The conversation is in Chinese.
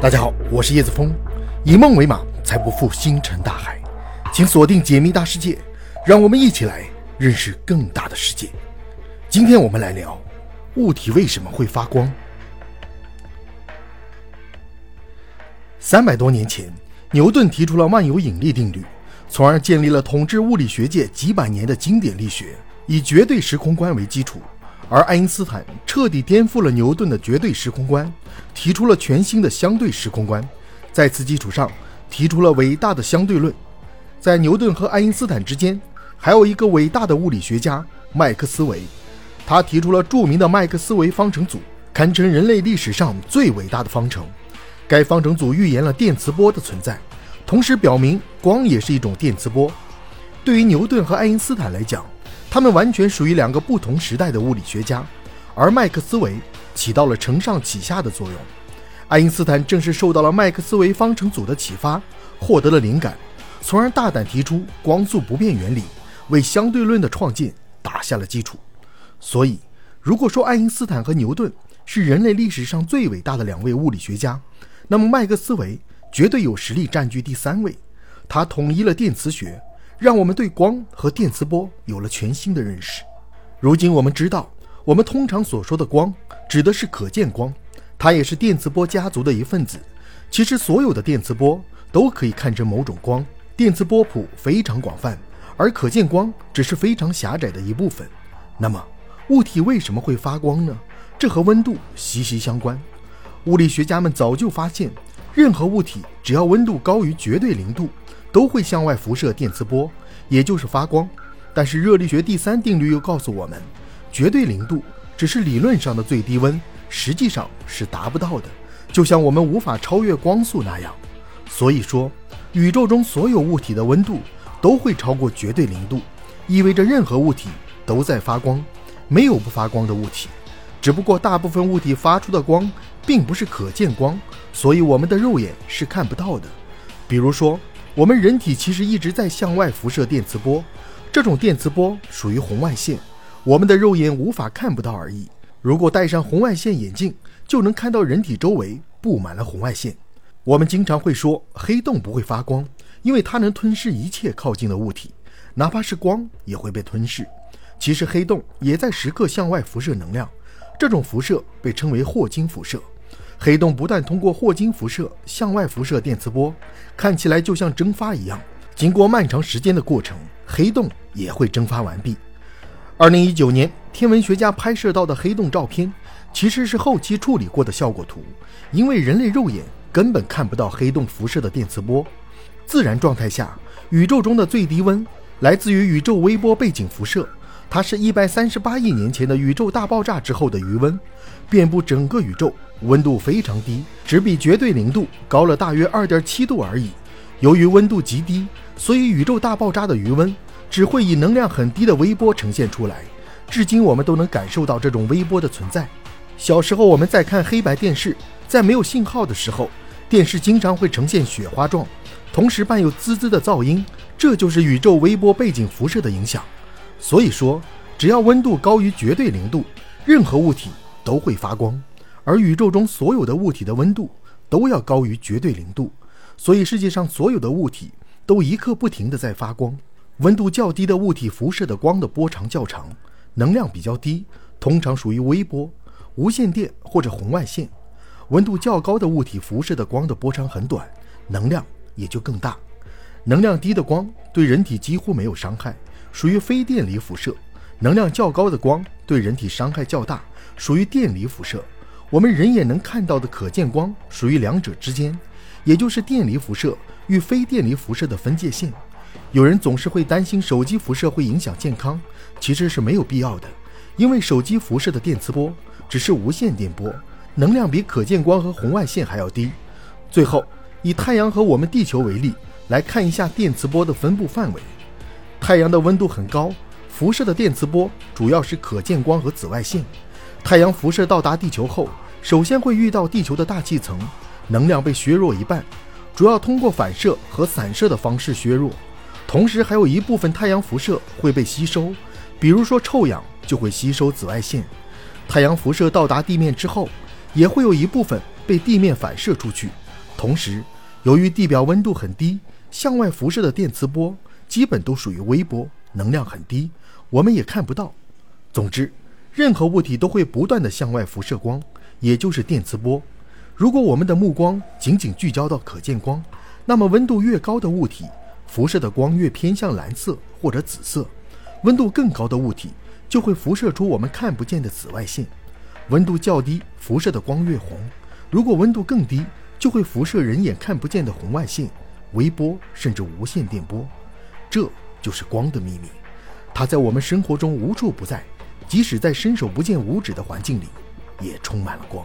大家好，我是叶子峰，以梦为马，才不负星辰大海。请锁定解密大世界，让我们一起来认识更大的世界。今天我们来聊物体为什么会发光。三百多年前，牛顿提出了万有引力定律，从而建立了统治物理学界几百年的经典力学，以绝对时空观为基础。而爱因斯坦彻底颠覆了牛顿的绝对时空观，提出了全新的相对时空观，在此基础上提出了伟大的相对论。在牛顿和爱因斯坦之间，还有一个伟大的物理学家麦克斯韦，他提出了著名的麦克斯韦方程组，堪称人类历史上最伟大的方程。该方程组预言了电磁波的存在，同时表明光也是一种电磁波。对于牛顿和爱因斯坦来讲，他们完全属于两个不同时代的物理学家，而麦克斯韦起到了承上启下的作用。爱因斯坦正是受到了麦克斯韦方程组的启发，获得了灵感，从而大胆提出光速不变原理，为相对论的创建打下了基础。所以，如果说爱因斯坦和牛顿是人类历史上最伟大的两位物理学家，那么麦克斯韦绝对有实力占据第三位。他统一了电磁学。让我们对光和电磁波有了全新的认识。如今我们知道，我们通常所说的光指的是可见光，它也是电磁波家族的一份子。其实，所有的电磁波都可以看成某种光，电磁波谱非常广泛，而可见光只是非常狭窄的一部分。那么，物体为什么会发光呢？这和温度息息相关。物理学家们早就发现，任何物体只要温度高于绝对零度。都会向外辐射电磁波，也就是发光。但是热力学第三定律又告诉我们，绝对零度只是理论上的最低温，实际上是达不到的。就像我们无法超越光速那样。所以说，宇宙中所有物体的温度都会超过绝对零度，意味着任何物体都在发光，没有不发光的物体。只不过大部分物体发出的光并不是可见光，所以我们的肉眼是看不到的。比如说。我们人体其实一直在向外辐射电磁波，这种电磁波属于红外线，我们的肉眼无法看不到而已。如果戴上红外线眼镜，就能看到人体周围布满了红外线。我们经常会说黑洞不会发光，因为它能吞噬一切靠近的物体，哪怕是光也会被吞噬。其实黑洞也在时刻向外辐射能量，这种辐射被称为霍金辐射。黑洞不但通过霍金辐射向外辐射电磁波，看起来就像蒸发一样。经过漫长时间的过程，黑洞也会蒸发完毕。二零一九年，天文学家拍摄到的黑洞照片其实是后期处理过的效果图，因为人类肉眼根本看不到黑洞辐射的电磁波。自然状态下，宇宙中的最低温来自于宇宙微波背景辐射，它是一百三十八亿年前的宇宙大爆炸之后的余温，遍布整个宇宙。温度非常低，只比绝对零度高了大约二点七度而已。由于温度极低，所以宇宙大爆炸的余温只会以能量很低的微波呈现出来。至今我们都能感受到这种微波的存在。小时候我们在看黑白电视，在没有信号的时候，电视经常会呈现雪花状，同时伴有滋滋的噪音，这就是宇宙微波背景辐射的影响。所以说，只要温度高于绝对零度，任何物体都会发光。而宇宙中所有的物体的温度都要高于绝对零度，所以世界上所有的物体都一刻不停地在发光。温度较低的物体辐射的光的波长较长，能量比较低，通常属于微波、无线电或者红外线。温度较高的物体辐射的光的波长很短，能量也就更大。能量低的光对人体几乎没有伤害，属于非电离辐射；能量较高的光对人体伤害较大，属于电离辐射。我们人眼能看到的可见光属于两者之间，也就是电离辐射与非电离辐射的分界线。有人总是会担心手机辐射会影响健康，其实是没有必要的，因为手机辐射的电磁波只是无线电波，能量比可见光和红外线还要低。最后，以太阳和我们地球为例，来看一下电磁波的分布范围。太阳的温度很高，辐射的电磁波主要是可见光和紫外线。太阳辐射到达地球后，首先会遇到地球的大气层，能量被削弱一半，主要通过反射和散射的方式削弱。同时，还有一部分太阳辐射会被吸收，比如说臭氧就会吸收紫外线。太阳辐射到达地面之后，也会有一部分被地面反射出去，同时，由于地表温度很低，向外辐射的电磁波基本都属于微波，能量很低，我们也看不到。总之，任何物体都会不断的向外辐射光，也就是电磁波。如果我们的目光仅仅聚焦到可见光，那么温度越高的物体，辐射的光越偏向蓝色或者紫色；温度更高的物体就会辐射出我们看不见的紫外线。温度较低，辐射的光越红；如果温度更低，就会辐射人眼看不见的红外线、微波甚至无线电波。这就是光的秘密，它在我们生活中无处不在，即使在伸手不见五指的环境里，也充满了光。